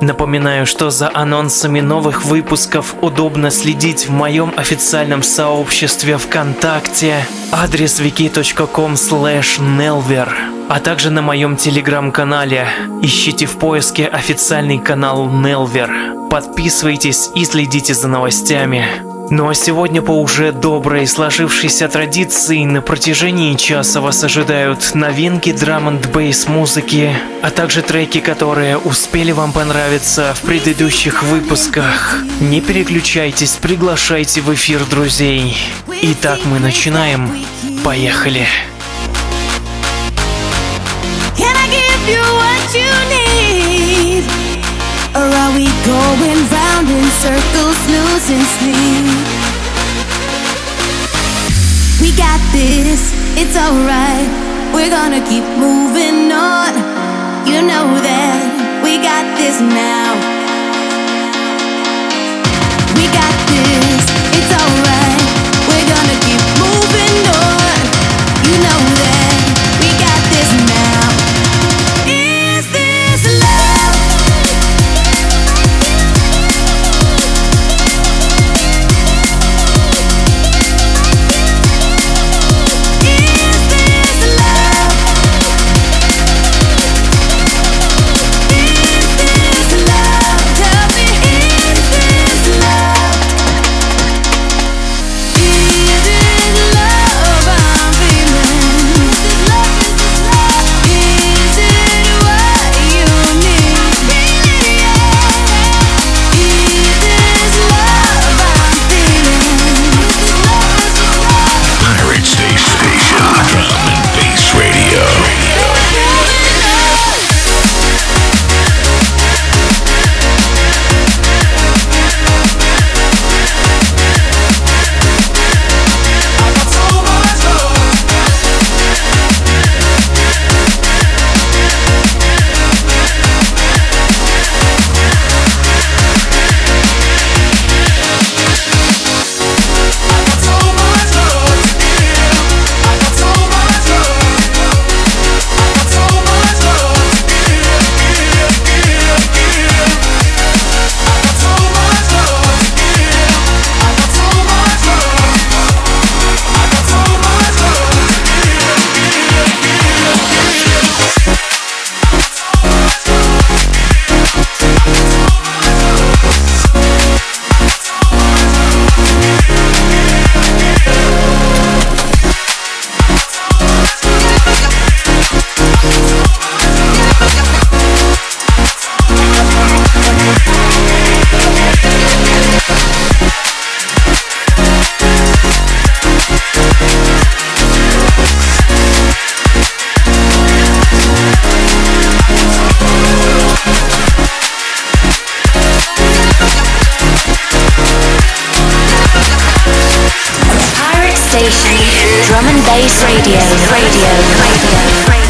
Напоминаю, что за анонсами новых выпусков удобно следить в моем официальном сообществе ВКонтакте, адрес wiki.com nelver, а также на моем телеграм-канале. Ищите в поиске официальный канал Nelver. Подписывайтесь и следите за новостями. Ну а сегодня по уже доброй сложившейся традиции на протяжении часа вас ожидают новинки драм н бейс музыки, а также треки, которые успели вам понравиться в предыдущих выпусках. Не переключайтесь, приглашайте в эфир друзей. Итак, мы начинаем. Поехали. Can I give you what you need? Or are we going in circles, losing sleep? We got this, it's alright. We're gonna keep moving on. You know that we got this now. We got this, Drum and Bass Radio. Radio. Radio. Tell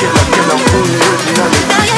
kill, I kill, I'm fooling with none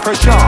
for sure.